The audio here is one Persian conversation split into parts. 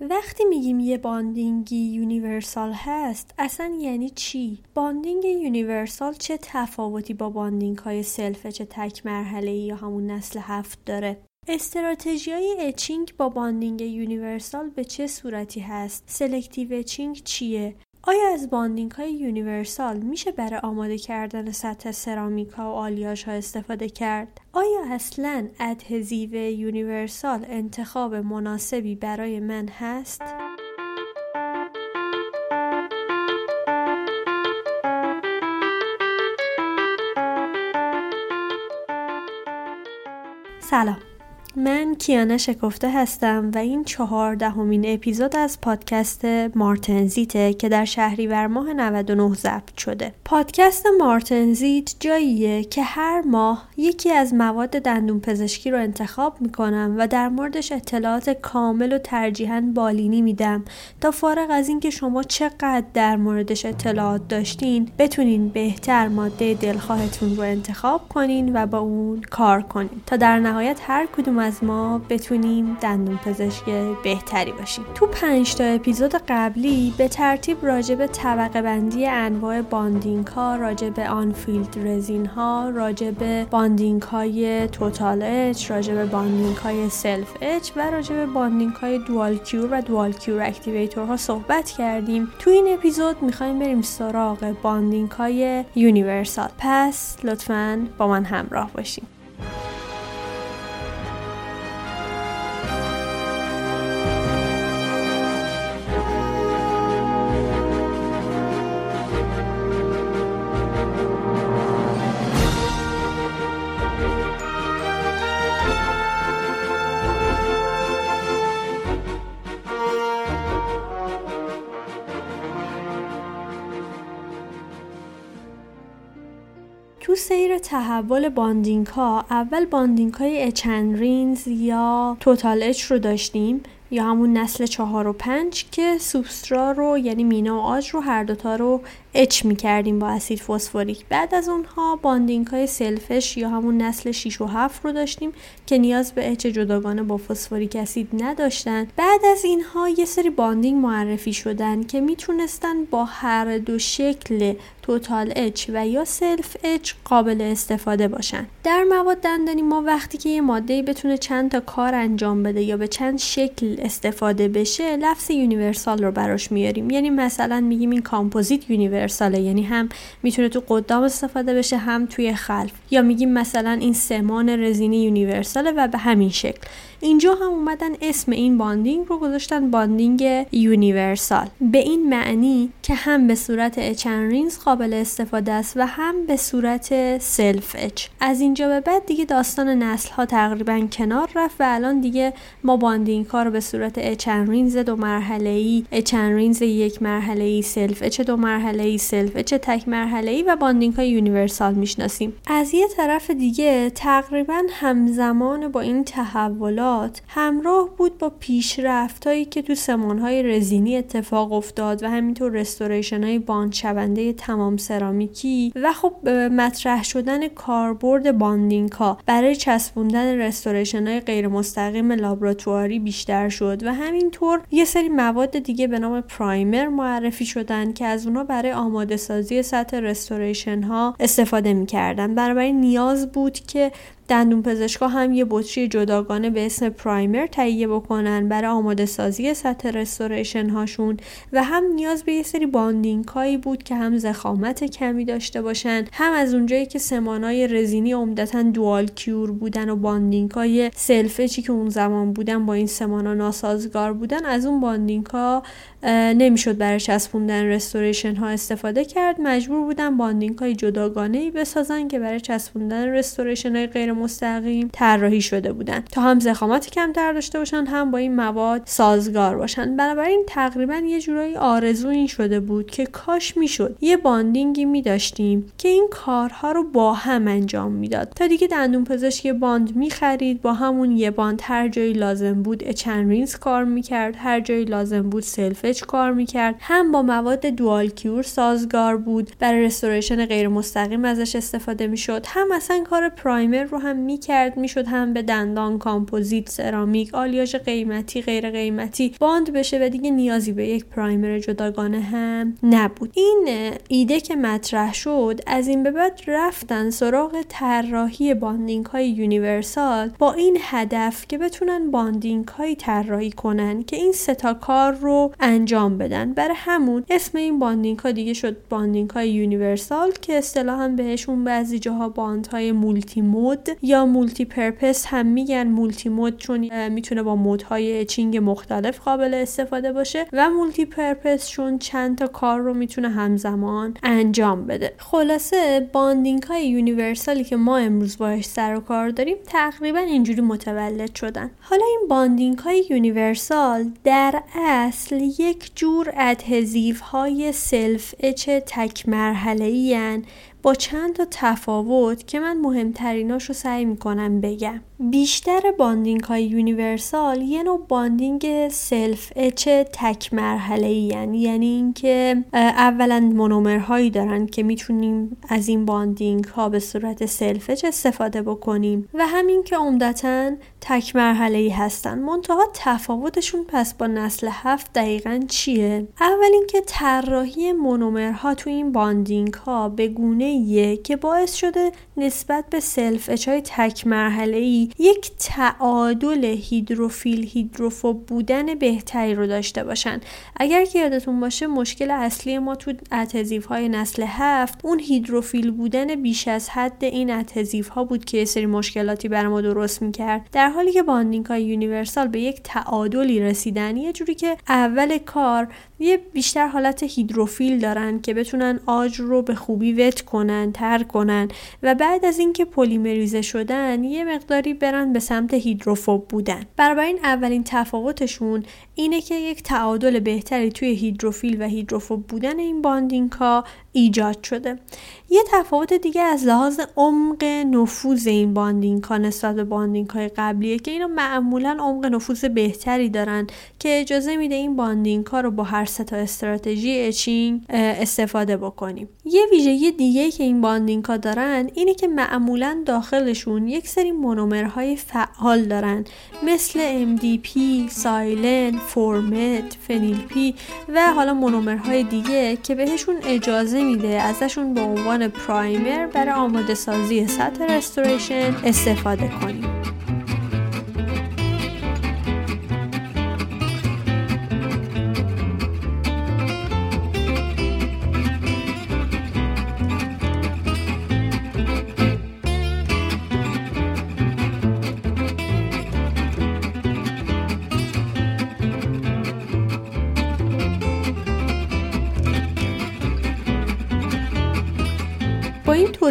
وقتی میگیم یه bonding ی universal هست اصلا یعنی چی؟ bonding universal چه تفاوتی با bonding های self-etch تک مرحله یا همون نسل هفت داره؟ استراتژی های etching با bonding universal به چه صورتی هست؟ selective etching چیه؟ آیا از bonding های universal میشه برای آماده کردن سطح سرامیکا و آلیاژ ها استفاده کرد؟ آیا اصلا adhesive universal انتخاب مناسبی برای من هست؟ سلام من کیانه شکفته هستم و این چهاردهمین اپیزود از پادکست مارتنزیته که در شهریور ماه 99 ضبط شده. پادکست مارتنزیت جاییه که هر ماه یکی از مواد دندون پزشکی رو انتخاب می‌کنم و در موردش اطلاعات کامل و ترجیحاً بالینی میدم تا فارغ از اینکه شما چقدر در موردش اطلاعات داشتین بتونین بهتر ماده دلخواهتون رو انتخاب کنین و با اون کار کنین تا در نهایت هر کدوم از ما بتونیم دندون پزشک بهتری باشیم. تو پنج تا اپیزود قبلی به ترتیب راجع به طبقه بندی انواع bonding ها راجع به unfilled resin ها راجع به bonding های total etch راجع به bonding های self-etch و راجع به bonding های dual cure و dual cure activator ها صحبت کردیم. تو این اپیزود می‌خوایم بریم سراغ bonding های universal. پس لطفا با من همراه باشیم تحول bonding ها اول bonding های etch and rinse یا total etch رو داشتیم یا همون نسل چهار و پنج که سوبسترا رو یعنی مینا و عاج رو هر دوتا رو etch می کردیم با اسید فسفوریک. بعد از اونها bonding های self-etch یا همون نسل 6 و 7 رو داشتیم که نیاز به etch جداگانه با فسفوریک اسید نداشتن. بعد از اینها یه سری bonding معرفی شدن که می‌تونستن با هر دو شکل total etch و یا self etch قابل استفاده باشن. در مواد دندانی ما وقتی که یه ماده بتونه چند تا کار انجام بده یا به چند شکل استفاده بشه لفظ universal رو براش میاریم. یعنی مثلا میگیم این کامپوزیت universal ه یعنی هم می‌تونه تو قدام استفاده بشه هم توی خلف. یا میگیم مثلا این سمان رزینی universal ه و به همین شکل. اینجا هم اومدن اسم این bonding رو گذاشتن bonding universal. به این معنی که هم به صورت etch and rinse قابل استفاده است و هم به صورت self etch از اینجا به بعد دیگه داستان نسل ها تقریبا کنار رفت و الان دیگه ما bonding ها رو به صورت etch and rinse دو مرحله ای etch and rinse یک مرحله ای self etch دو مرحله ای self etch تک مرحله ای و bonding های universal می‌شناسیم. از یه طرف دیگه تقریبا همزمان با این تحولات همراه بود با پیشرفتهایی که تو سمانهای رزینی اتفاق افتاد و همینطور restoration های bond شونده تمام سرامیکی و خب مطرح شدن کاربرد bonding ها برای چسبوندن restoration های غیر مستقیم لابراتواری بیشتر شد و همینطور یه سری مواد دیگه به نام primer معرفی شدن که از اونها برای آماده سازی سطح restoration ها استفاده می‌کردن. بنابراین نیاز بود که دندون پزشکا هم یه بطری جداگانه به اسم primer تهیه بکنن برای آماده سازی سطح restoration هاشون و هم نیاز به یه سری bonding هایی بود که هم ضخامت کمی داشته باشن هم از اونجایی که سمانای رزینی عمدتا dual cure بودن و bonding های self etch ی که اون زمان بودن با این سمانا ناسازگار بودن از اون bonding ها نمی‌شد برای چسبوندن restoration ها استفاده کرد. مجبور بودن bonding های جداگانه ای بسازن که برای چسبوندن restoration های غیر مستقیم طراحی شده بودن تا هم ضخامت کمتر داشته باشن هم با این مواد سازگار باشن. بنابراین تقریبا یه جورایی آرزو این شده بود که کاش می‌شد یه bonding ی می داشتیم که این کارها رو با هم انجام می‌داد. تا دیگه دندون پزشک bond می خرید با همون یه bond هر جایی لازم بود etch and rinse کار می‌کرد هر جایی لازم بود self etch کار می‌کرد. هم با مواد dual cure سازگار بود برای restoration غیر مستقیم ازش استفاده می‌شد. هم اصلا کار primer رو هم هم می‌کرد می‌شد هم به دندان کامپوزیت سرامیک آلیاژ قیمتی غیر قیمتی bond بشه و دیگه نیازی به یک primer جداگانه هم نبود. این ایده که مطرح شد از این به بعد رفتن سراغ طراحی bonding های universal با این هدف که بتونن bonding هایی طراحی کنن که این سه تا کار رو انجام بدن. برای همون اسم این bonding ها دیگه شد bonding های universal که اصطلاحا بهشون بعضی جاها bond های multi-mode یا multi-purpose هم میگن multi-mode چون می‌تونه با mode های etching مختلف قابل استفاده باشه و multi-purpose چون چند تا کار رو می‌تونه همزمان انجام بده. خلاصه bonding های universal ی که ما امروز باش سر و کار داریم تقریبا اینجوری متولد شدن. حالا این bonding های universal در اصل یک جور adhesive های self etch تک مرحله با چند تا تفاوت که من مهمتریناش رو سعی می‌کنم بگم. بیشتر bonding های universal یه نوع bonding self etch تک مرحله ای یعنی یعنی اینکه اولا مونومرهایی دارن که می‌تونیم از این bonding ها به صورت self etch استفاده بکنیم و همین که عمدتا تک مرحله ای هستن. منتها تفاوتشون پس با نسل هفت دقیقا چیه؟ اول اینکه طراحی مونومرها تو این bonding ها به گونه که باعث شده نسبت به self etch های تک مرحله ای یک تعادل هیدروفیل هیدروفوب بودن بهتری رو داشته باشن. اگر که یادتون باشه مشکل اصلی ما تو adhesive های نسل هفت اون هیدروفیل بودن بیش از حد این adhesive ها بود که یه سری مشکلاتی بر ما درست می‌کرد. در حالی که bonding های universal به یک تعادلی رسیدن یه جوری که اول کار یه بیشتر حالت هیدروفیل دارن که بتونن عاج رو به خوبی wet کنن. تر کنن و بعد از اینکه پلیمریزه شدن یه مقداری برن به سمت هیدروفوب بودن. این اولین تفاوتشون اینه که یک تعادل بهتری توی هیدروفیل و هیدروفوب بودن این bonding ها ایجاد شده. یه تفاوت دیگه از لحاظ عمق نفوذ این bonding ها نسبت به bonding های قبلیه که اینا معمولا عمق نفوذ بهتری دارن که اجازه میده این bonding ها رو با هر سه تا استراتژی etching استفاده بکنیم. یه ویژگی دیگه که این bonding ها دارن اینه که معمولا داخلشون یک سری مونومرهای فعال دارن. مثل MDP، silane، 4-META، phenyl-P و حالا مونومرهای دیگه که بهشون اجازه میده ازشون به عنوان primer برای آماده سازی سطح restoration استفاده کنیم.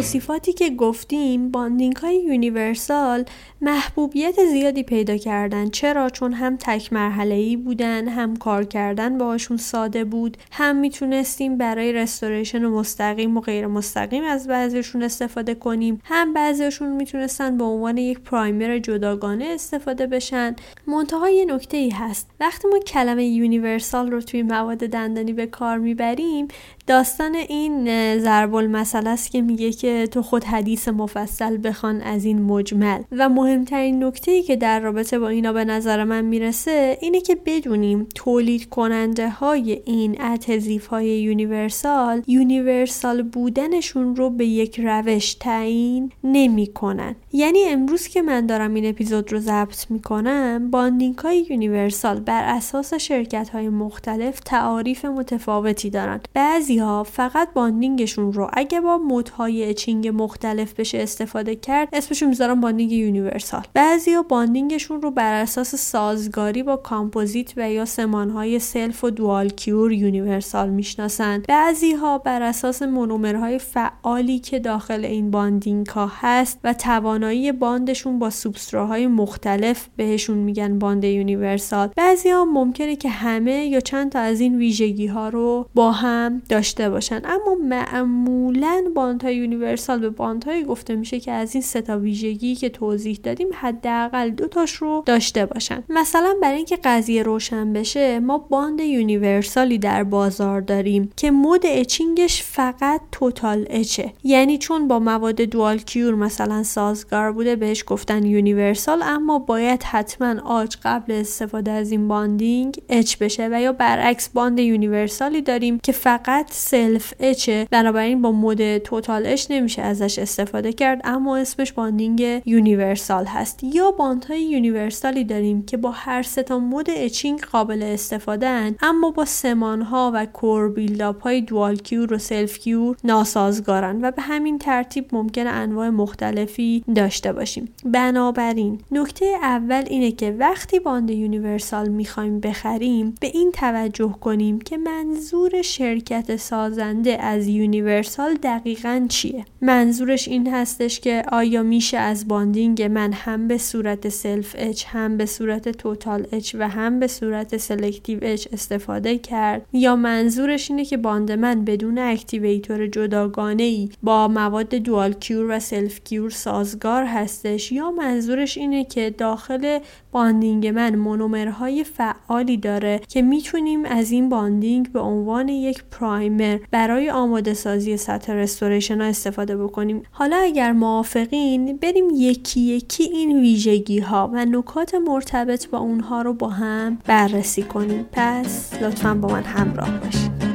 توصیفاتی که گفتیم bonding های universal محبوبیت زیادی پیدا کردن. چرا؟ چون هم تک مرحله ای بودن هم کار کردن باهاشون ساده بود هم می‌تونستیم برای restoration مستقیم و غیر مستقیم از بعضیشون استفاده کنیم. هم بعضیشون می‌تونستن به عنوان یک primer جداگانه استفاده بشن. منتها یه نکته ای هست. وقتی ما کلمه universal رو توی مواد دندانی به کار می‌بریم داستان این ضرب المثل است که میگه که تو خود حدیث مفصل بخوان از این مجمل. و مهمترین نکته ای که در رابطه با اینا به نظر من می‌رسه اینه که بدونیم تولید کننده های این adhesive های universal universal بودنشون رو به یک روش تعیین نمی‌کنن. یعنی امروز که من دارم این اپیزود رو ضبط می‌کنم bonding های universal بر اساس شرکت های مختلف تعاریف متفاوتی دارن. بعضی ها فقط bonding شون رو. اگه با mode های etching مختلف بشه استفاده کرد اسمشون می‌ذارم bonding universal. بعضیا bonding شون رو بر اساس سازگاری با کامپوزیت و یا سمانهای self و dual cure universal می‌شناسند بعضی ها بر اساس مونومرهای فعالی که داخل این bonding ها هست و توانایی bond شون با سوبستراهای مختلف بهشون میگن bond universal. بعضی ها ممکنه که همه یا چند تا از این ویژگی ها رو با هم باشن. اما معمولا bond bond های universal به bond هایی گفته میشه که از این سه تا ویژگی که توضیح دادیم حداقل دو تاش رو داشته باشن. مثلا برای اینکه قضیه روشن بشه ما bond universal ی در بازار داریم که mode etching ش فقط total etch ه یعنی چون با مواد dual cure مثلا سازگار بوده بهش گفتن universal اما باید حتما عاج قبل استفاده از این bonding etch بشه و یا برعکس bond universal ی داریم که فقط self etch ه بنابراین با mode total etch نمیشه ازش استفاده کرد اما اسمش bonding universal هست. یا bond های universal ی داریم که با هر سه تا mode etching قابل استفاده هن اما با سمان ها و core build-up های dual cure و self cure ناسازگارن و به همین ترتیب ممکن انواع مختلفی داشته باشیم. بنابراین نکته اول اینه که وقتی bond universal می‌خوایم بخریم به این توجه کنیم که منظور شرکت سازنده از universal دقیقا چیه؟ منظورش این هستش که آیا میشه از bonding من هم به صورت self etch هم به صورت total etch و هم به صورت selective etch استفاده کرد؟ یا منظورش اینه که bond من بدون activator جداگانه ای با مواد dual cure و self cure سازگار هستش؟ یا منظورش اینه که داخل bonding من مونومرهای فعالی داره که می‌تونیم از این bonding به عنوان یک primer برای آماده سازی سطح restoration ها استفاده بکنیم. حالا اگر موافقین بریم یکی یکی این ویژگی ها و نکات مرتبط با اونها رو با هم بررسی کنیم. پس لطفا با من همراه باشید.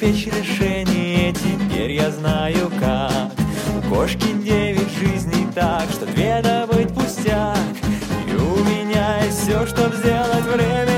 Печь решение, теперь я знаю как. У кошки девять жизней так, что две добыть пустяк. И у меня есть все, чтоб сделать время,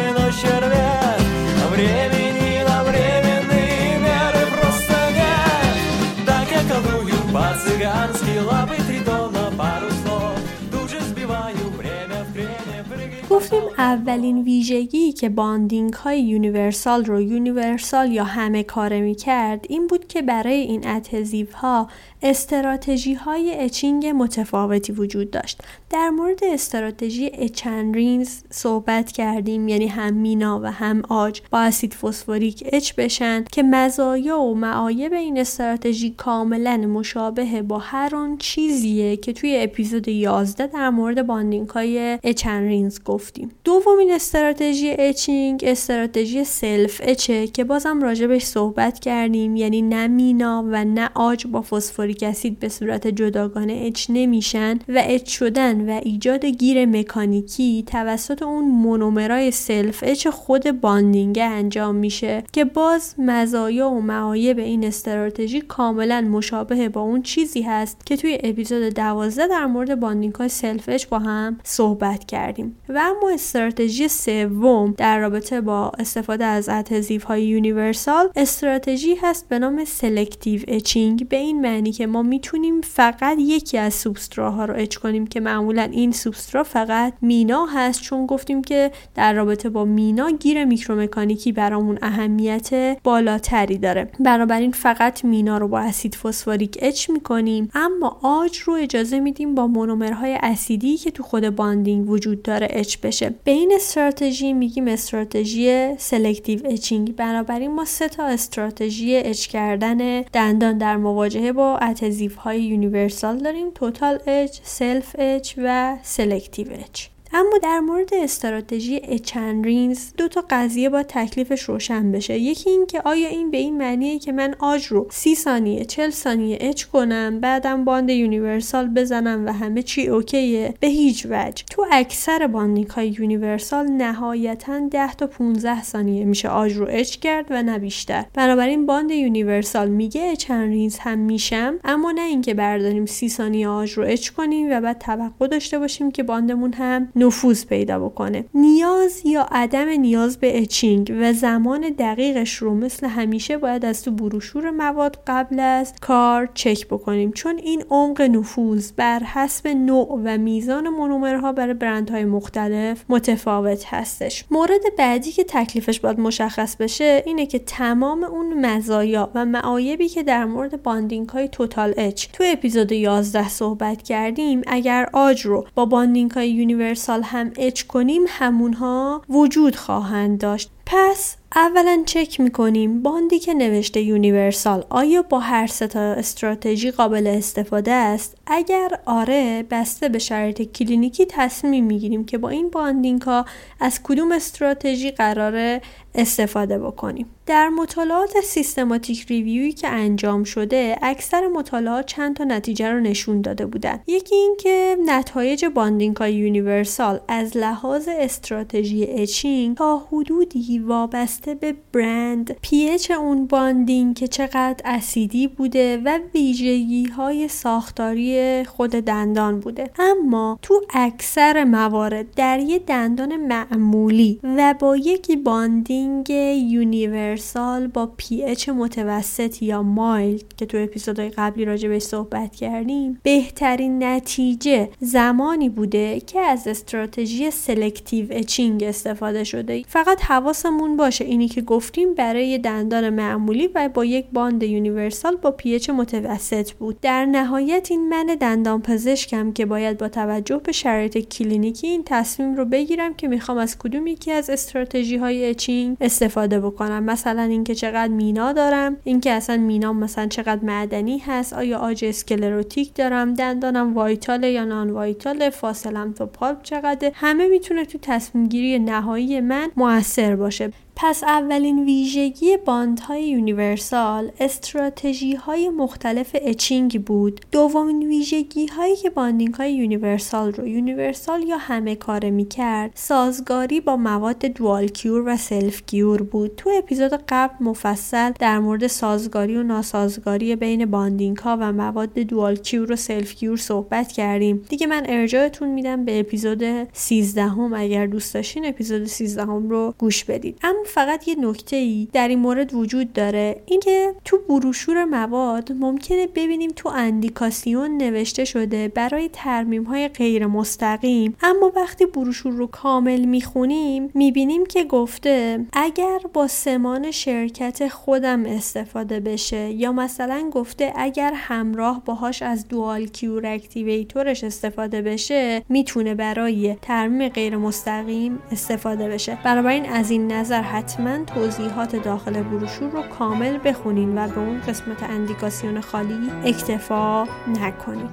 اولین ویژگی که bonding های universal رو universal یا همه کاره می کرد این بود که برای این adhesive ها استراتژی های etching متفاوتی وجود داشت. در مورد استراتژی etch and rinse صحبت کردیم یعنی هم مینا و هم عاج با اسید فسفوریک etch بشن که مزایا و معایب این استراتژی کاملا مشابه با هر آن چیزیه که توی اپیزود 11 در مورد bonding های etch and rinse گفتیم. دومین استراتژی etching استراتژی self etch ه که بازم راجبش صحبت کردیم. یعنی نه مینا و نه عاج با فسفوریک اسید به صورت جداگانه اچ نمیشن و اچ شدن و ایجاد گیر مکانیکی توسط اون مونومرای self etch خود bonding انجام میشه که باز مزایا و معایب این استراتژی کاملا مشابه با اون چیزی هست که توی اپیزود 12 در مورد bonding های self etch با هم صحبت کردیم. و اما استراتژی سوم در رابطه با استفاده از adhesive های universal استراتژی هست به نام selective etching به این معنی که ما می‌تونیم فقط یکی از سوبستراها رو etch کنیم که معمولا این سوبسترا فقط مینا هست چون گفتیم که در رابطه با مینا گیر میکرومکانیکی برامون اهمیت بالاتری داره. بنابراین فقط مینا رو با اسید فسفوریک etch می‌کنیم. اما عاج رو اجازه میدیم با مونومرهای اسیدی که تو خود bonding وجود داره etch بشه. به این استراتژی میگیم استراتژی selective etching بنابراین ما سه تا استراتژی etch کردن دندان در مواجهه با adhesive های universal داریم. total etch self etch و selective etch اما در مورد استراتژی etch and rinse دو تا قضیه باید تکلیفش روشن بشه. یکی این که آیا این به این معنیه که من عاج رو 30 ثانیه 40 ثانیه etch کنم بعدم bond universal بزنم و همه چی اوکیه؟ به هیچ وجه. تو اکثر bonding های universal نهایتا 10 تا 15 ثانیه میشه عاج رو etch کرد و نه بیشتر. بنابراین bond universal میگه etch and rinse هم میشم اما نه اینکه برداریم 30 ثانیه عاج رو etch کنیم و بعد توقع داشته باشیم که bond مون هم نفوذ پیدا بکنه. نیاز یا عدم نیاز به etching و زمان دقیقش رو مثل همیشه باید از تو بروشور مواد قبل از کار چک بکنیم. چون این عمق نفوذ بر حسب نوع و میزان مونومرها برای برندهای مختلف متفاوت هستش. مورد بعدی که تکلیفش باید مشخص بشه اینه که تمام اون مزایا و معایبی که در مورد bonding های total etch تو اپیزود 11 صحبت کردیم اگر عاج رو با bonding های universal universal هم etch کنیم همونها وجود خواهند داشت. پس اولا چک می‌کنیم bond ی که نوشته universal آیا با هر سه تا استراتژی قابل استفاده است؟ اگر آره بسته به شرایط کلینیکی تصمیم می‌گیریم که با این bonding ها از کدوم استراتژی قراره استفاده بکنیم. در مطالعات systematic review ی که انجام شده اکثر مطالعات چند تا نتیجه رو نشون داده بودن یکی اینکه نتایج bonding های universal از لحاظ استراتژی etching تا حدودی وابسته به برند. pH اون bonding که چقدر اسیدی بوده و ویژگی های ساختاری خود دندان بوده. اما تو اکثر موارد در یه دندان معمولی و با یکی bonding universal با pH متوسط یا mild که تو اپیزودهای قبلی راجع بهش صحبت کردیم بهترین نتیجه زمانی بوده که از استراتژی selective etching استفاده شده. فقط حواسمون باشه. اینی که گفتیم برای دندان معمولی و با یک bond universal با pH متوسط بود. در نهایت این من دندان پزشکم که باید با توجه به شرایط کلینیکی این تصمیم رو بگیرم که می‌خوام از کدوم یکی از استراتژی های etching استفاده بکنم. مثلا اینکه چقدر مینا دارم اینکه اصلا مینا مثلا چقدر معدنی هست آیا عاج sclerotic دارم دندانم vital یا non-vital فاصله‌ام تا pulp چقدر همه می‌تونه تو تصمیم گیری نهایی من موثر باشه. leadership پس اولین ویژگی bond های universal استراتژی های مختلف etching بود. دومین ویژگی هایی که bonding های universal رو universal یا همه کاره می کرد سازگاری با مواد dual cure و self cure بود. تو اپیزود قبل مفصل در مورد سازگاری و ناسازگاری بین bonding ها و مواد dual cure و self cure صحبت کردیم. دیگه من ارجاعتون میدم به اپیزود 13 هم اگر دوست داشتین اپیزود 13 هم رو گوش بدید اما فقط یه نکته ای در این مورد وجود داره. اینکه تو بروشور مواد ممکنه ببینیم تو indication نوشته شده برای ترمیم های غیر مستقیم. اما وقتی بروشور رو کامل می‌خونیم می‌بینیم که گفته اگر با سمان شرکت خودم استفاده بشه یا مثلا گفته اگر همراه باهاش از دوال کیور اکتیویتورش استفاده بشه می‌تونه برای ترمیم غیر مستقیم استفاده بشه. بنابراین از این نظر حتما توضیحات داخل بروشور رو کامل بخونین و به اون قسمت اندیکاسیون خالی اکتفا نکنین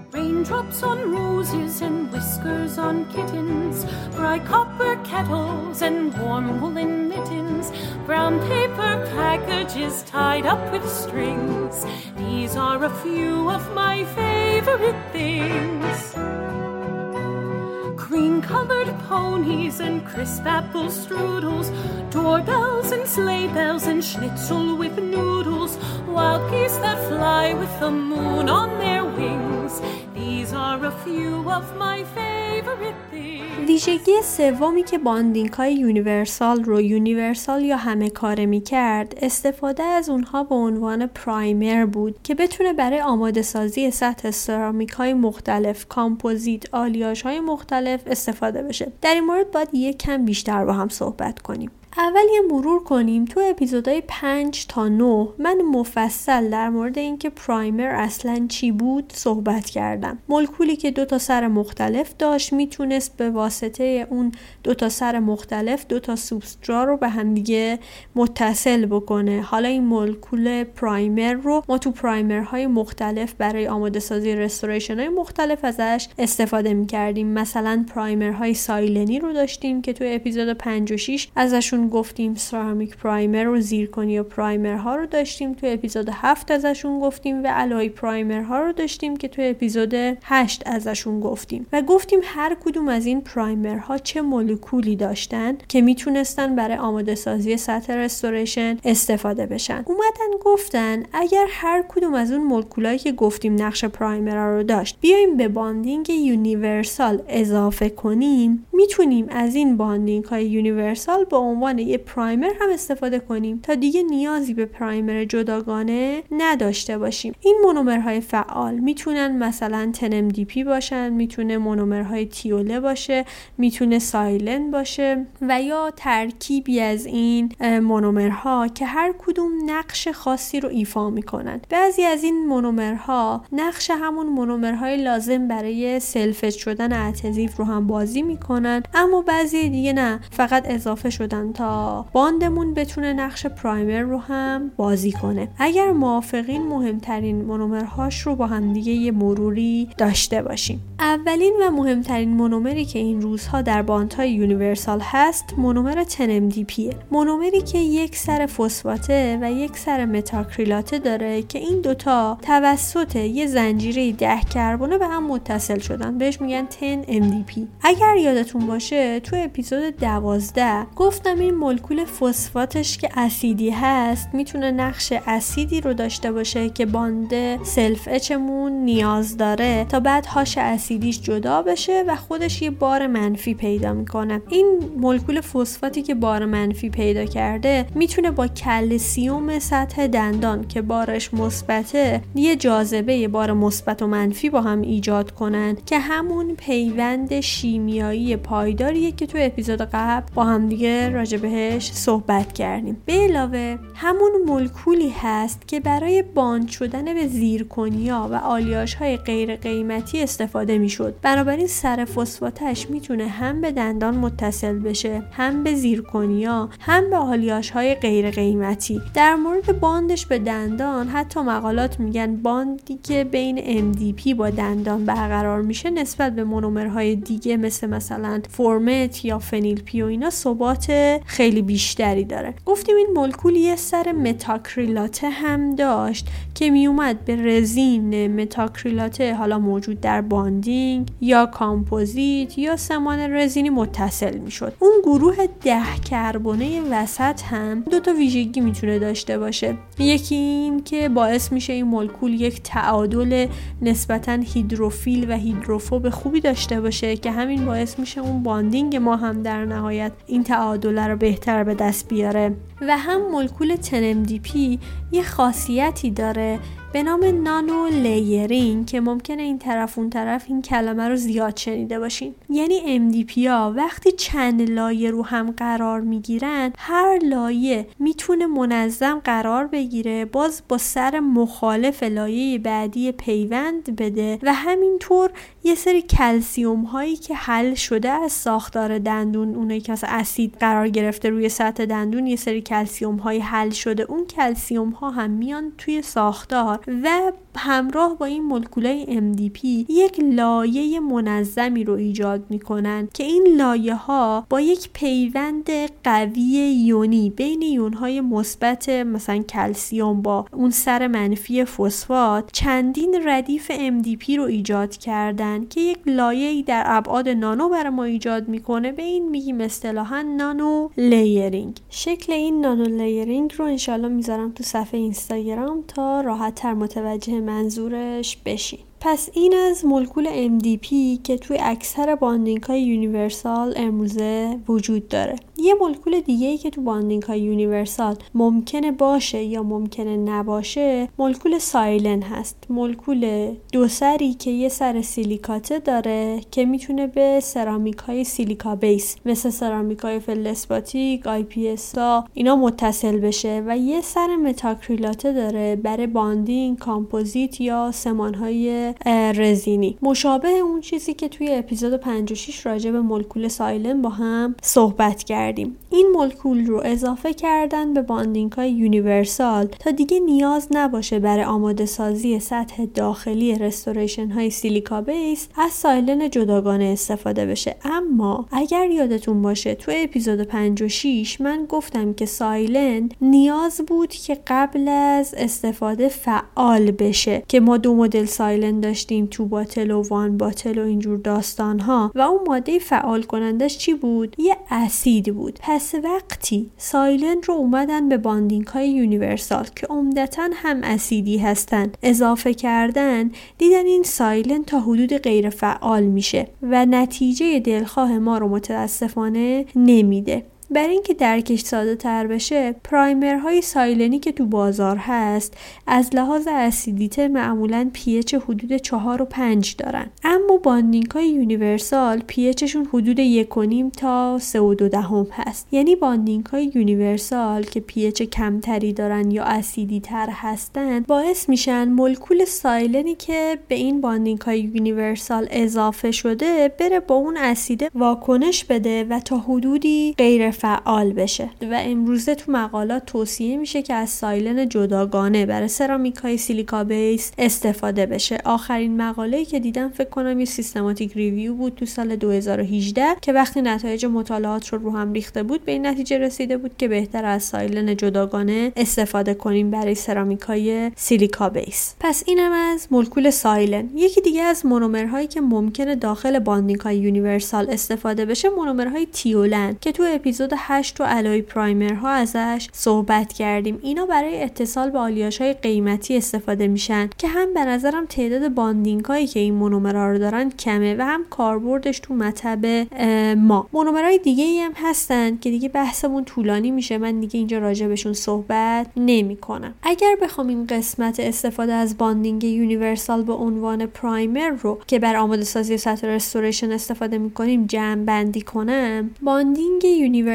strings. These are a few of my favorite things. Cream colored ponies and crisp apple strudels, doorbells and sleigh bells and schnitzel with noodles, wild geese that fly with the moon on their wings. ویژگی سومی که bonding های universal رو universal یا همه کاره می کرد استفاده از اونها به عنوان primer بود که بتونه برای آماده سازی سطح سرامیک های مختلف کامپوزیت آلیاژ های مختلف استفاده بشه. در این مورد باید یک کم بیشتر با هم صحبت کنیم. اول یه مرور کنیم. تو اپیزودهای 5 تا 9 من مفصل در مورد اینکه پرایمر اصلا چی بود صحبت کردم. مولکولی که دو تا سر مختلف داشت می‌تونست به واسطه اون دو تا سر مختلف دو تا سوبسترا رو به همدیگه متصل بکنه. حالا این مولکول پرایمر رو ما تو پرایمرهای مختلف برای آماده سازی رستوریشن های مختلف ازش استفاده می‌کردیم. مثلا پرایمرهای سایلنی رو داشتیم که تو اپیزود 5 و 6 ازشون گفتیم سرامیک پرایمر و زیرکنی و پرایمر ها رو داشتیم. تو اپیزود 7 ازشون گفتیم و الای پرایمر ها رو داشتیم که تو اپیزود 8 ازشون گفتیم. و گفتیم هر کدوم از این primer ها چه مولکولی داشتن که می‌تونستن برای آماده سازی سطح restoration استفاده بشن. اومدن گفتن اگر هر کدوم از اون مولکولایی که گفتیم نقش primer رو داشت بیایم به bonding universal اضافه کنیم می‌تونیم از این bonding های universal به عنوان عنوان یه primer هم استفاده کنیم تا دیگه نیازی به primer جداگانه نداشته باشیم. این مونومرهای فعال می‌تونن مثلا P باشن می‌تونه مونومرهای thiol ه باشه می‌تونه silane باشه و یا ترکیبی از این مونومرها که هر کدوم نقش خاصی رو ایفا می‌کنن. بعضی از این مونومرها نقش همون مونومرهای لازم برای self-etch شدن adhesive رو هم بازی می‌کنن اما بعضی دیگه نه فقط اضافه شدن تا bond مون بتونه نقش primer رو هم بازی کنه. اگر موافقین مهمترین مونومرهاش رو با هم دیگه یه مروری داشته باشیم. اولین و مهمترین مونومری که این روزها در bond های universal هست مونومر P ه. مونومری که یک سر فسفاته و یک سر متاکریلاته داره که این دوتا توسط یه زنجیره ده کربونه به هم متصل شدن. بهش میگن 10 MDP اگر یادتون باشه تو اپیزود دوازده گفتم این مولکول فسفاتش که اسیدی هست می‌تونه نقش اسیدی رو داشته باشه که bond self-etch مون نیاز داره تا بعد H اش اسیدیش جدا بشه و خودش یه بار منفی پیدا می‌کنه. این مولکول فسفاتی که بار منفی پیدا کرده می‌تونه با کلسیوم سطح دندان که بارش مثبته یه جاذبه بار مثبت و منفی با هم ایجاد کنن که همون پیوند شیمیایی پایداریه که تو اپیزود قبل با هم دیگه راجع بهش صحبت کردیم. به علاوه همون مولکولی هست که برای باند شدن به زیرکنیا و آلیاش های غیر قیمتی استفاده می‌شد. بنابراین سر فسفاتش می‌تونه هم به دندان متصل بشه هم به زیرکنیا هم به آلیاش های غیر قیمتی در مورد باندش به دندان حتی مقالات میگن باندی که بین MDP با دندان برقرار میشه نسبت به مونومرهای دیگه مثل مثلا 4-META یا phenyl-P و اینا ثبات خیلی بیشتری داره. گفتیم این مولکول یه سر متاکریلاته هم داشت که میومد به رزین متاکریلاته حالا موجود در bonding یا کامپوزیت یا سمان رزینی متصل می‌شد. اون گروه ده کربونه وسط هم دو تا ویژگی می‌تونه داشته باشه. یکی این که باعث میشه این مولکول یک تعادل نسبتا هیدروفیل و هیدروفوب خوبی داشته باشه که همین باعث میشه اون bonding ما هم در نهایت این تعادل رو بهتر به دست بیاره. و هم مولکول ten MDP یه خاصیتی داره به نام nano layering که ممکنه این طرف اون طرف این کلمه رو زیاد شنیده باشین. یعنی MDP ها وقتی چند لایه رو هم قرار می‌گیرن هر لایه می‌تونه منظم قرار بگیره باز با سر مخالف لایه بعدی پیوند بده و همینطور یه سری کلسیوم هایی که حل شده از ساختار دندون اونایی که از اسید قرار گرفته روی سطح دندون یه سری کلسیوم های حل شده اون کلسیوم ها هم میان توی ساختار. و همراه با این مولکولای MDP یک لایه منظمی رو ایجاد می‌کنن که این لایه ها با یک پیوند قوی یونی بین یون های مثبت مثلا کلسیوم با اون سر منفی فسفات چندین ردیف MDP رو ایجاد کردن که یک لایه در ابعاد نانو برای ما ایجاد می‌کنه. به این میگیم اصطلاحا nano layering. شکل این nano layering رو انشالله می‌ذارم تو صفحه اینستاگرام تا راحت متوجه منظورش بشین. پس اینم از مولکول MDP که توی اکثر bonding های universal امروزه وجود داره. یه مولکول دیگه ای که تو bonding های universal ممکنه باشه یا ممکنه نباشه مولکول silane هست. مولکول دو سری که یه سر سیلیکاته داره که می‌تونه به سرامیک های silica base مثل سرامیک های feldspathic IP اینا متصل بشه و یه سر متاکریلاته داره برای bonding کامپوزیت یا سمان های رزینی. مشابه اون چیزی که توی اپیزود 56 راجع به مولکول silane با هم صحبت کردیم. این مولکول رو اضافه کردن به bonding های universal تا دیگه نیاز نباشه برای آماده سازی سطح داخلی restoration های silica base از silane جداگانه استفاده بشه. اما اگر یادتون باشه تو اپیزود 56 من گفتم که silane نیاز بود که قبل از استفاده فعال بشه که ما دو مدل silane داشتیم two bottle و one bottle و اینجور داستان ها و اون ماده فعال کنندش چی بود؟ یه اسید بود. پس وقتی silane رو اومدن به bonding های universal که عمدتا هم اسیدی هستن اضافه کردن دیدن این silane تا حدود غیر فعال میشه و نتیجه دلخواه ما رو متاسفانه نمیده. برای اینکه درکش ساده تر بشه primer های silane ی که تو بازار هست از لحاظ اسیدیته معمولا pH حدود 4 و 5 دارن. اما bonding های universal pH شون حدود 1.5 تا 3 و 2 دهم هست. یعنی bonding های universal که pH کمتری دارن یا اسیدی تر هستن باعث میشن مولکول silane ی که به این bonding های universal اضافه شده بره با اون اسید واکنش بده و تا حدودی غیر فعال بشه. و امروزه تو مقالات توصیه میشه که از silane جداگانه برای سرامیک های silica base استفاده بشه. آخرین مقاله که دیدم فکر کنم یه systematic review بود تو سال 2018 که وقتی نتایج مطالعات رو رو هم ریخته بود به این نتیجه رسیده بود که بهتر از silane جداگانه استفاده کنیم برای سرامیک های silica base. پس اینم از مولکول silane. یکی دیگه از مونومرهایی که ممکنه داخل bonding های universal استفاده بشه مونومرهای thiol ان که تو اپیزود 8 و alloy primer ها ازش صحبت کردیم. اینا برای اتصال به آلیاژ های قیمتی استفاده میشن که هم به نظرم تعداد bonding هایی که این مونومرها رو دارن کمه و هم کاربردش تو مطب ما. مونومرهای دیگه ای هم هستن که دیگه بحثمون طولانی میشه. من دیگه اینجا راجع صحبت نمی کنم اگر بخوام این قسمت استفاده از bonding universal به عنوان primer رو که بر آماده سازی سطح restoration استفاده می‌کنیم جمع بندی کنم bonding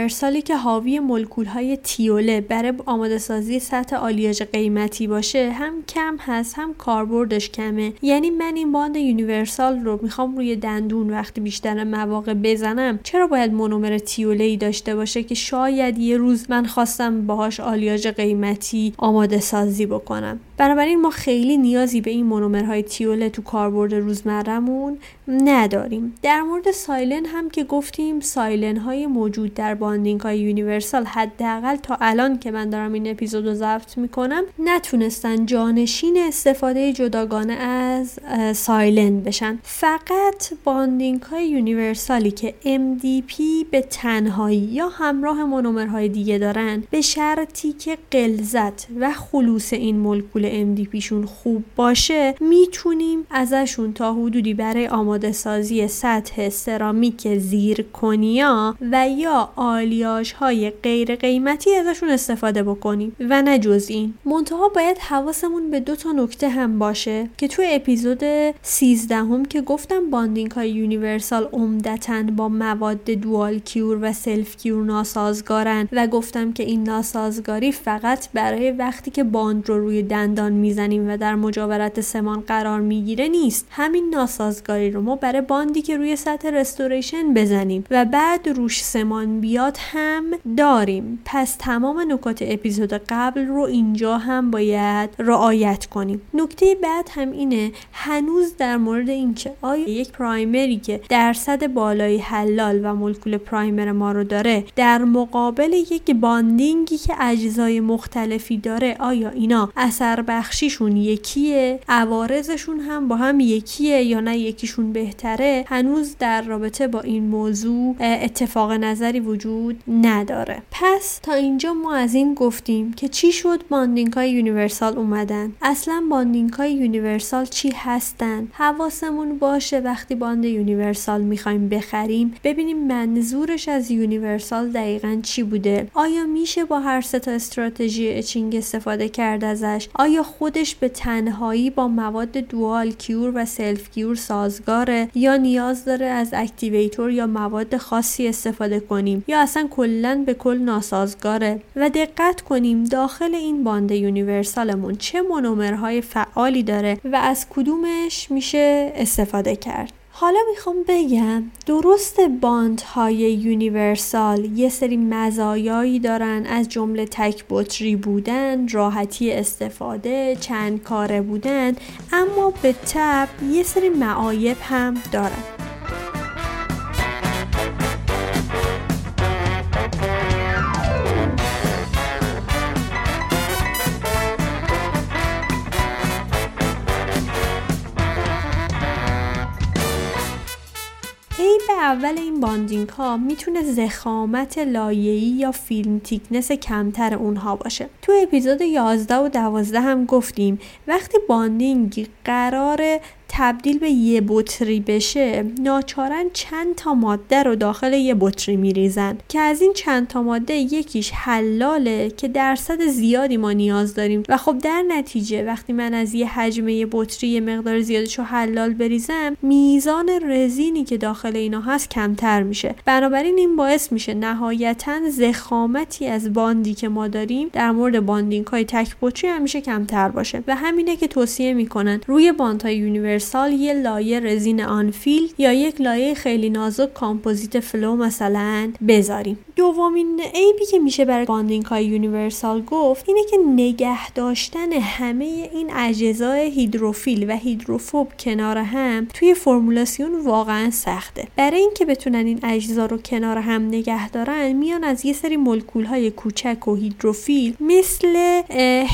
universal ی که حاوی مولکول های thiol ه برای آماده سازی سطح آلیاژ قیمتی باشه هم کم هست هم کاربردش کمه. یعنی من این bond universal رو می‌خوام روی دندون وقتی بیشتر مواقع بزنم. چرا باید مونومر thiol ه ای داشته باشه که شاید یه روز من خواستم باهاش آلیاژ قیمتی آماده سازی بکنم؟ بنابراین ما خیلی نیازی به این مونومرهای thiol ه تو کاربرد روزمرهمون نداریم. در مورد silane هم که گفتیم silane های موجود در bonding های universal حداقل تا الان که من دارم این اپیزود رو ضبط می‌کنم نتونستن جانشین استفاده جداگانه از silane بشن. فقط bonding های universal ی که MDP به تنهایی یا همراه مونومرهای دیگه دارن به شرطی که غلظت و خلوص این مولکول MDP شون خوب باشه می‌تونیم ازشون تا حدودی برای آماده سازی سطح سرامیک زیرکونیا و یا آلیاژ های غیر قیمتی ازشون استفاده بکنیم. و نه جز این. منتها باید حواسمون به دو تا نکته هم باشه که تو اپیزود 13 هم که گفتم bonding های universal عمدتا با مواد dual cure و self cure ناسازگارن و گفتم که این ناسازگاری فقط برای وقتی که bond رو روی دندان می‌زنیم و در مجاورت سمان قرار می‌گیره نیست. همین ناسازگاری رو ما برای bond ی که روی سطح restoration بزنیم و بعد روش سمان بیاد هم داریم. پس تمام نکات اپیزود قبل رو اینجا هم باید رعایت کنیم. نکته بعد هم اینه هنوز در مورد اینکه آیا یک پرایمری که درصد بالای حلال و مولکول پرایمر ما رو داره در مقابل یک باندینگی که اجزای مختلفی داره آیا اینا اثر بخشیشون یکیه؟ عوارضشون هم با هم یکیه یا نه یکیشون بهتره؟ هنوز در رابطه با این موضوع اتفاق نظری وجود نداره. پس تا اینجا ما از این گفتیم که چی شد bonding های universal اومدن؟ اصلا bonding های universal چی هستن؟ حواسمون باشه وقتی bond universal می‌خوایم بخریم ببینیم منظورش از universal دقیقا چی بوده؟ آیا میشه با هر سه تا استراتژی etching استفاده کرد ازش؟ آیا خودش به تنهایی با مواد dual cure و self cure سازگاره؟ یا نیاز داره از activator یا مواد خاصی استفاده کنیم؟ یا اصلا کلا به کل ناسازگاره. و دقت کنیم داخل این bond universal مون چه مونومرهای فعالی داره و از کدومش میشه استفاده کرد. حالا می‌خوام بگم درسته bond های universal یه سری مزایایی دارن از جمله تک بطری بودن راحتی استفاده چند کاره بودن اما به طبع یه سری معایب هم دارن. اول این bonding ها می‌تونه ضخامت لایه‌ای یا film thickness کمتر اونها باشه. تو اپیزود 11 و 12 هم گفتیم وقتی bonding قراره تبدیل به یه بطری بشه ناچارن چند تا ماده رو داخل یه بطری میریزن که از این چند تا ماده یکیش حلاله که درصد زیادی ما نیاز داریم. و خب در نتیجه وقتی من از یه حجم یه بطری یه مقدار زیادش رو حلال بریزم میزان رزینی که داخل اینا هست کمتر میشه. بنابراین این باعث میشه نهایتا ضخامتی از bond ی که ما داریم در مورد bonding های تک بطری همیشه کمتر باشه. و همینه که توصیه می‌کنن روی bond های universal یه لایه رزین unfilled یا یک لایه خیلی نازک کامپوزیت flow مثلا بذاریم. دومین عیبی که میشه برای bonding های universal گفت اینه که نگه داشتن همه این اجزای هیدروفیل و هیدروفوب کنار هم توی فرمولاسیون واقعا سخته. برای اینکه بتونن این اجزا رو کنار هم نگه دارن میان از یه سری مولکول های کوچک و هیدروفیل مثل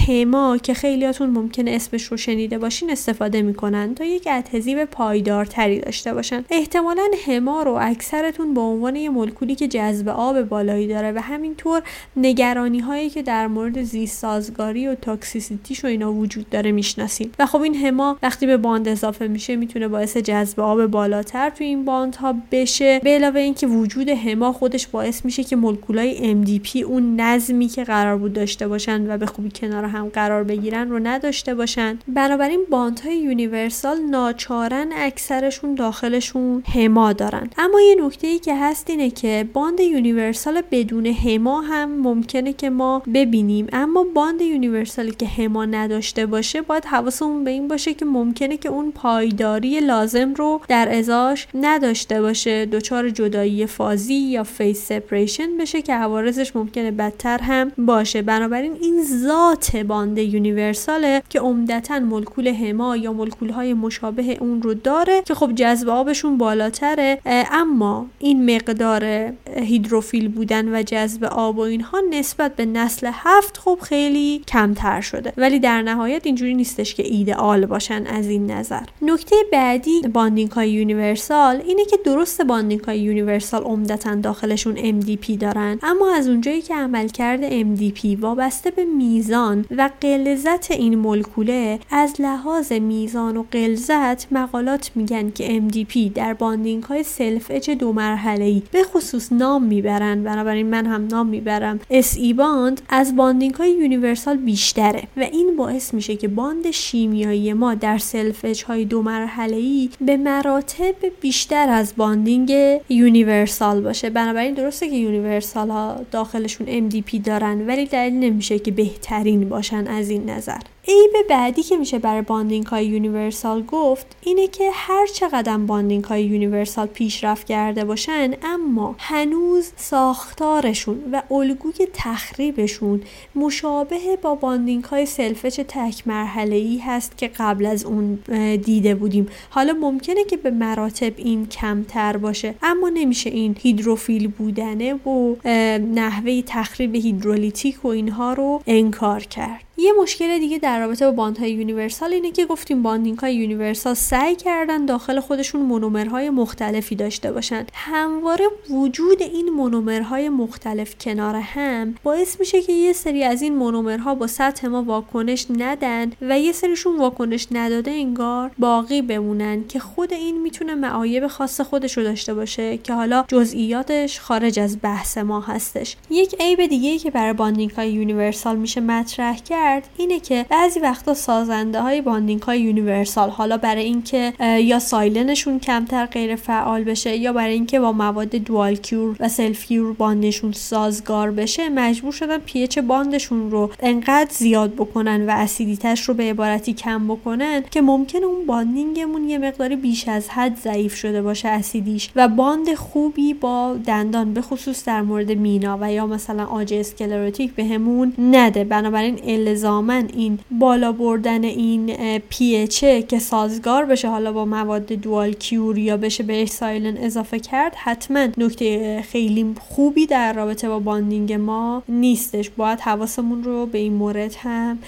HEMA که خیلیاتون ممکنه اسمش رو شنیده باشین استفاده می‌کنن تا یک adhesive پایدارتری داشته باشن. احتمالا HEMA رو اکثرتون به عنوان یه مولکولی که جذب آب بالایی داره و همینطور نگرانی هایی که در مورد زیست سازگاری و toxicity ش و اینا وجود داره می‌شناسیم. و خب این HEMA وقتی به bond اضافه میشه می‌تونه باعث جذب آب بالاتر تو این bond ها بشه. به علاوه اینکه وجود HEMA خودش باعث میشه که مولکولای MDP اون نظمی که قرار بود داشته باشن و به خوبی کنار هم قرار بگیرن رو نداشته باشن. بنابراین bond های universal ناچارن اکثرشون داخلشون HEMA دارن. اما یه نکته ای که هست اینه که bond universal بدون HEMA هم ممکنه که ما ببینیم. اما bond universal ی که HEMA نداشته باشه باید حواسمون به این باشه که ممکنه که اون پایداری لازم رو در ازاش نداشته باشه. دچار جدایی فازی یا phase separation بشه که عوارضش ممکنه بدتر هم باشه. بنابراین این ذات bond universal ه که عمدتا مولکول HEMA یا مولکول های مشابه اون رو داره که خب جذب آبشون بالاتره. اما این مقدار هیدروفیل بودن و جذب آب و اینها نسبت به نسل هفت خب خیلی کمتر شده. ولی در نهایت اینجوری نیستش که ایدئال باشن از این نظر. نکته بعدی bonding های universal اینه که درسته bonding های universal عمدتا داخلشون MDP دارن. اما از اونجایی که عملکرد MDP وابسته به میزان و غلظت این مولکوله از لحاظ میزان و غلظت مقالات میگن که MDP در bonding های self etch دو مرحله ای به خصوص نام می‌برن. بنابراین من هم نام می‌برم. SE Bond از bonding های universal بیشتره و این باعث میشه که bond شیمیایی ما در self etch های دو مرحله ای به مراتب بیشتر از bonding universal باشه. بنابراین درسته که universal ها داخلشون MDP دارن ولی دلیل نمیشه که بهترین باشن از این نظر. عیب بعدی که میشه برای bonding های universal گفت اینه که هر چقدر bonding های universal پیشرفت کرده باشن اما هنوز ساختارشون و الگوی تخریبشون مشابه با bonding های self etch تک مرحله ای هست که قبل از اون دیده بودیم. حالا ممکنه که به مراتب این کمتر باشه اما نمیشه این هیدروفیل بودنه و نحوه تخریب هیدرولیتیک و اینها رو انکار کرد. یه مشکل دیگه در رابطه با bond های universal اینه که گفتیم bonding های universal سعی کردن داخل خودشون مونومرهای مختلفی داشته باشن. همواره وجود این مونومرهای مختلف کنار هم باعث میشه که یه سری از این مونومرها با سطح ما واکنش ندن و یه سریشون واکنش نداده انگار باقی بمونن که خود این می‌تونه معایب خاص خودش رو داشته باشه که حالا جزئیاتش خارج از بحث ما هستش. یک عیب دیگه که برای bonding های universal میشه مطرح کرد اینه که بعضی وقتا سازنده های bonding های universal حالا برای اینکه یا silane شون کمتر غیر فعال بشه یا برای اینکه با مواد dual cure و self cure bond شون سازگار بشه مجبور شدن pH bond شون رو انقدر زیاد بکنن و acidity ش رو به عبارتی کم بکنن که ممکنه اون bonding مون یه مقداری بیش از حد ضعیف شده باشه اسیدیش و bond خوبی با دندان به خصوص در مورد مینا و یا مثلا عاج sclerotic بهمون نده. بنابراین الزاما این بالا بردن این pH ه که سازگار بشه حالا با مواد dual cure یا بشه بهش silane اضافه کرد حتما نکته خیلی خوبی در رابطه با bonding ما نیستش. باید حواسمون رو به این مورد هم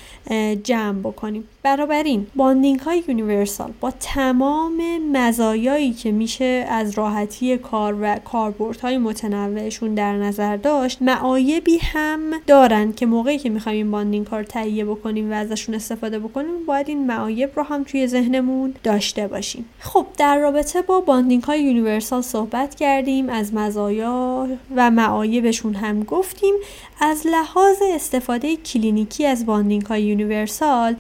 جمع بکنیم. بنابراین bonding های universal با تمام مزایایی که میشه از راحتی کار و کاربردهای متنوعشون در نظر داشت معایبی هم دارن که موقعی که می‌خوایم این bonding ها رو تهیه بکنیم و ازشون استفاده بکنیم باید این معایب رو هم توی ذهنمون داشته باشیم. خب در رابطه با bonding های universal صحبت کردیم از مزایا و معایبشون هم گفتیم. از لحاظ استفاده کلینیکی از bonding های universal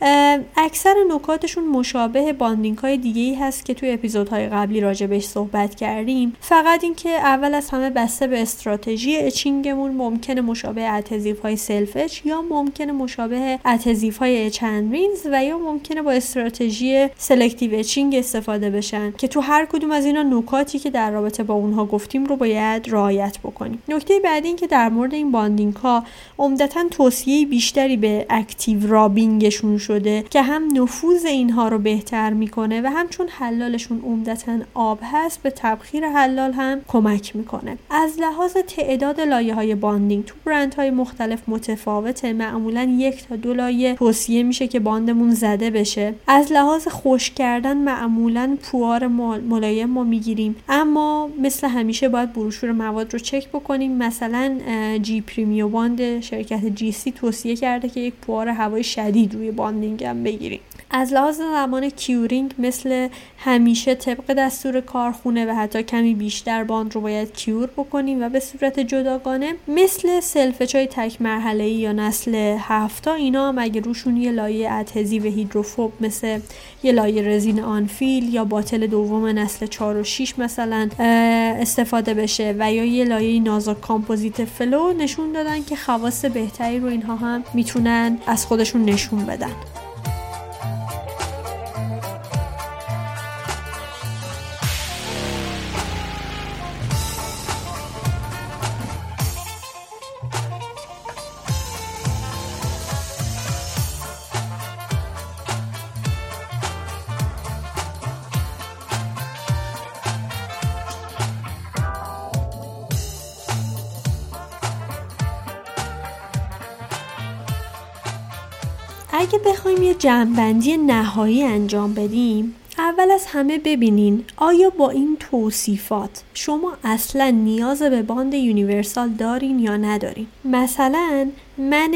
اکثر نکاتشون مشابه bonding های دیگه ای هست که توی اپیزودهای قبلی راجبش صحبت کردیم. فقط اینکه اول از همه بسته به استراتژی etching مون ممکنه مشابه adhesive های self etch یا ممکنه مشابه adhesive های etch and rinse و یا ممکنه با استراتژی selective etching استفاده بشن که تو هر کدوم از اینا نکاتی که در رابطه با اونها گفتیم رو باید رعایت بکنیم. نکته بعدی این که در مورد این bonding ها عمدتا توصیه بیشتری به active rubbing شون شده که هم نفوذ اینها رو بهتر می‌کنه و هم چون حلالشون عمدتا آب هست به تبخیر حلال هم کمک می‌کنه. از لحاظ تعداد لایه های bonding تو برند های مختلف متفاوته. معمولا یک تا دو لایه توصیه میشه که bond مون زده بشه. از لحاظ خشک کردن معمولا پوار ملایم ما می‌گیریم. اما مثل همیشه باید بروشور مواد رو چک بکنیم. مثلا G-Premio Bond شرکت GC توصیه کرده که یک پوار هوای شدید روی bonding هم بگیریم. از لحاظ زمان curing مثل همیشه طبق دستور کارخونه و حتی کمی بیشتر bond رو باید cure بکنیم و به صورت جداگانه مثل self etch های تک مرحله ای یا نسل هفتا اینا هم اگه روشون یه لایه adhesive hydrophobe مثل یه لایه رزین unfilled یا bottle دوم نسل 4 و 6 مثلا استفاده بشه و یا یه لایه نازک کامپوزیت flow نشون دادن که خواص بهتری رو اینها هم می‌تونن از خودشون نشون بدن. اگه بخوایم یه جمعبندی نهایی انجام بدیم اول از همه ببینین آیا با این توصیفات شما اصلا نیاز به bond universal دارین یا ندارین؟ مثلا من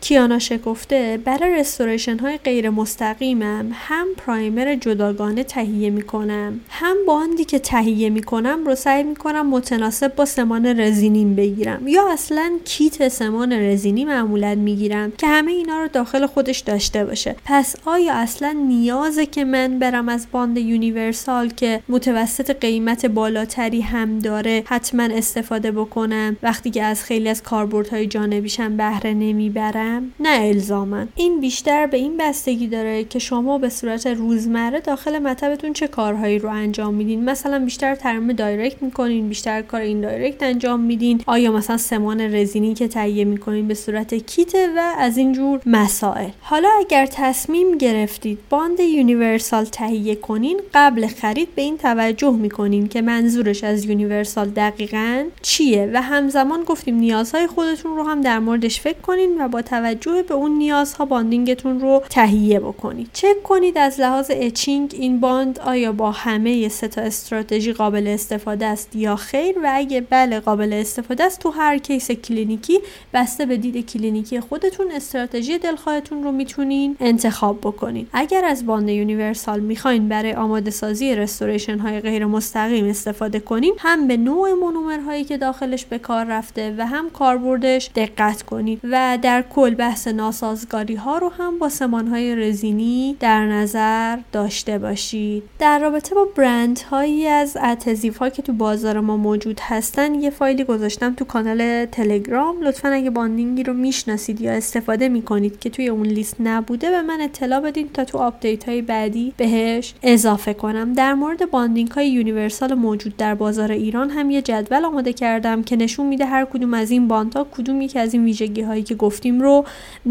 کیانا شکفته برای restoration های غیر مستقیمم هم primer جداگانه تهیه می‌کنم. هم bond ی که تهیه می‌کنم رو سعی می‌کنم متناسب با سمان رزینیم بگیرم. یا اصلا کیت سمان رزینی معمولا می‌گیرم که همه اینا رو داخل خودش داشته باشه. پس آیا اصلا نیازه که من برم از bond universal که متوسط قیمت بالاتری هم داره حتما استفاده بکنم؟ وقتی که از خیلی از کاربردهای جانبیشم بهره بهره نمی‌برم؟ نه الزاما این بیشتر به این بستگی داره که شما به صورت روزمره داخل مطبتون چه کارهایی رو انجام میدین. مثلا بیشتر ترمیم direct می‌کنین بیشتر کار indirect انجام میدین. آیا مثلا سمان رزینی که تهیه می‌کنین به صورت کیت و از این جور مسائل. حالا اگر تصمیم گرفتید bond universal تهیه کنین قبل خرید به این توجه می‌کنین که منظورش از universal دقیقا چیه. و همزمان گفتیم نیازهای خودتون رو هم در موردش فکر کنین و با توجه به اون نیازها bonding تون رو تهیه بکنید. چک کنید از لحاظ etching این bond آیا با همه سه تا استراتژی قابل استفاده است یا خیر و اگه بله قابل استفاده است تو هر case کلینیکی بسته به دید کلینیکی خودتون استراتژی دلخواهتون رو می‌تونین انتخاب بکنین. اگر از bond universal می‌خواین برای آماده سازی restoration های غیر مستقیم استفاده کنین هم به نوع مونومرهایی که داخلش به کار رفته و هم کاربردش دقت کنید و در کل بحث ناسازگاری ها رو هم با سمان های رزینی در نظر داشته باشید. در رابطه با برند هایی از adhesive ها که تو بازار ما موجود هستن یه فایلی گذاشتم تو کانال تلگرام. لطفا اگه bonding ی رو می‌شناسید یا استفاده می‌کنید که توی اون لیست نبوده به من اطلاع بدین تا تو update های بعدی بهش اضافه کنم. در مورد bonding های universal موجود در بازار ایران هم یه جدول آماده کردم که نشون میده هر کدوم از این bond ها کدوم یکی از این ویژگی هایی که گفتیم رو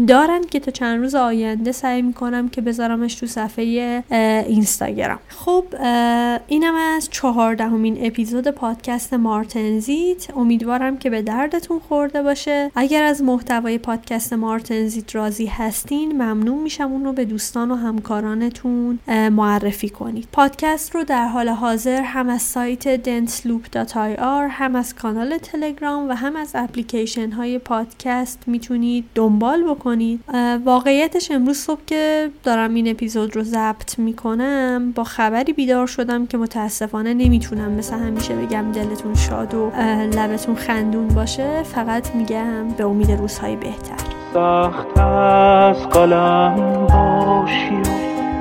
دارن که تا چند روز آینده سعی می‌کنم که بذارمش تو صفحه اینستاگرام. خب اینم از چهاردهمین اپیزود پادکست مارتنزیت امیدوارم که به دردتون خورده باشه. اگر از محتوای پادکست مارتنزیت راضی هستین ممنون میشم اون رو به دوستان و همکارانتون معرفی کنید. پادکست رو در حال حاضر هم از سایت densloop.ir هم از کانال تلگرام و هم از اپلیکیشن های پادکست می‌تونید دنبال بکنید واقعیتش امروز صبح که دارم این اپیزود رو ضبط می‌کنم با خبری بیدار شدم که متاسفانه نمی‌تونم مثل همیشه بگم دلتون شاد و لبتون خندون باشه. فقط میگم به امید روزهای بهتر. سخت از قلم باشی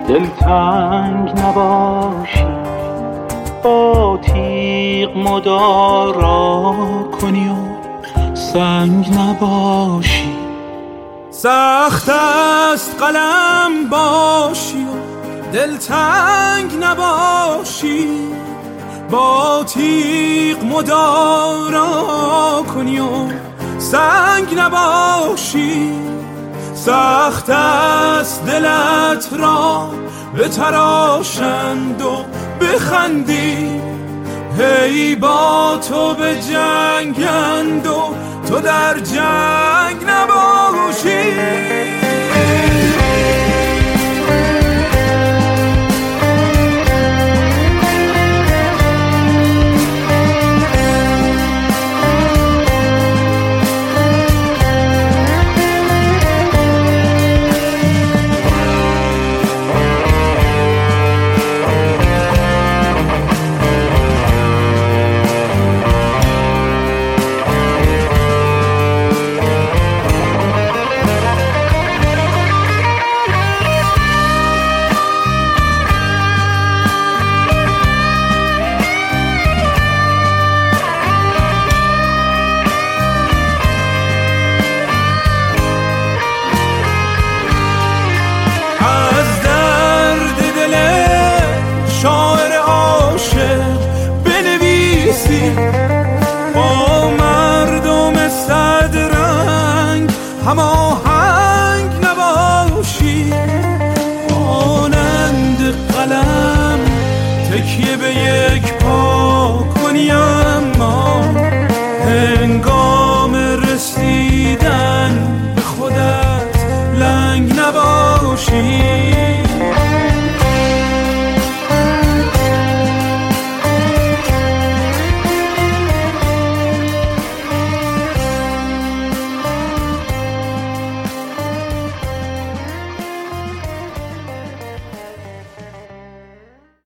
دلتنگ نباشی. با تیغ مدارا کنی و سنگ نباشی. سخت است قلم باشی و دلتنگ نباشی. با تیغ مدارا کنی و سنگ نباشی. سخت است دلت را به تراشند و بخندی. هی با تو به جنگند و تو در جنگ نباشی.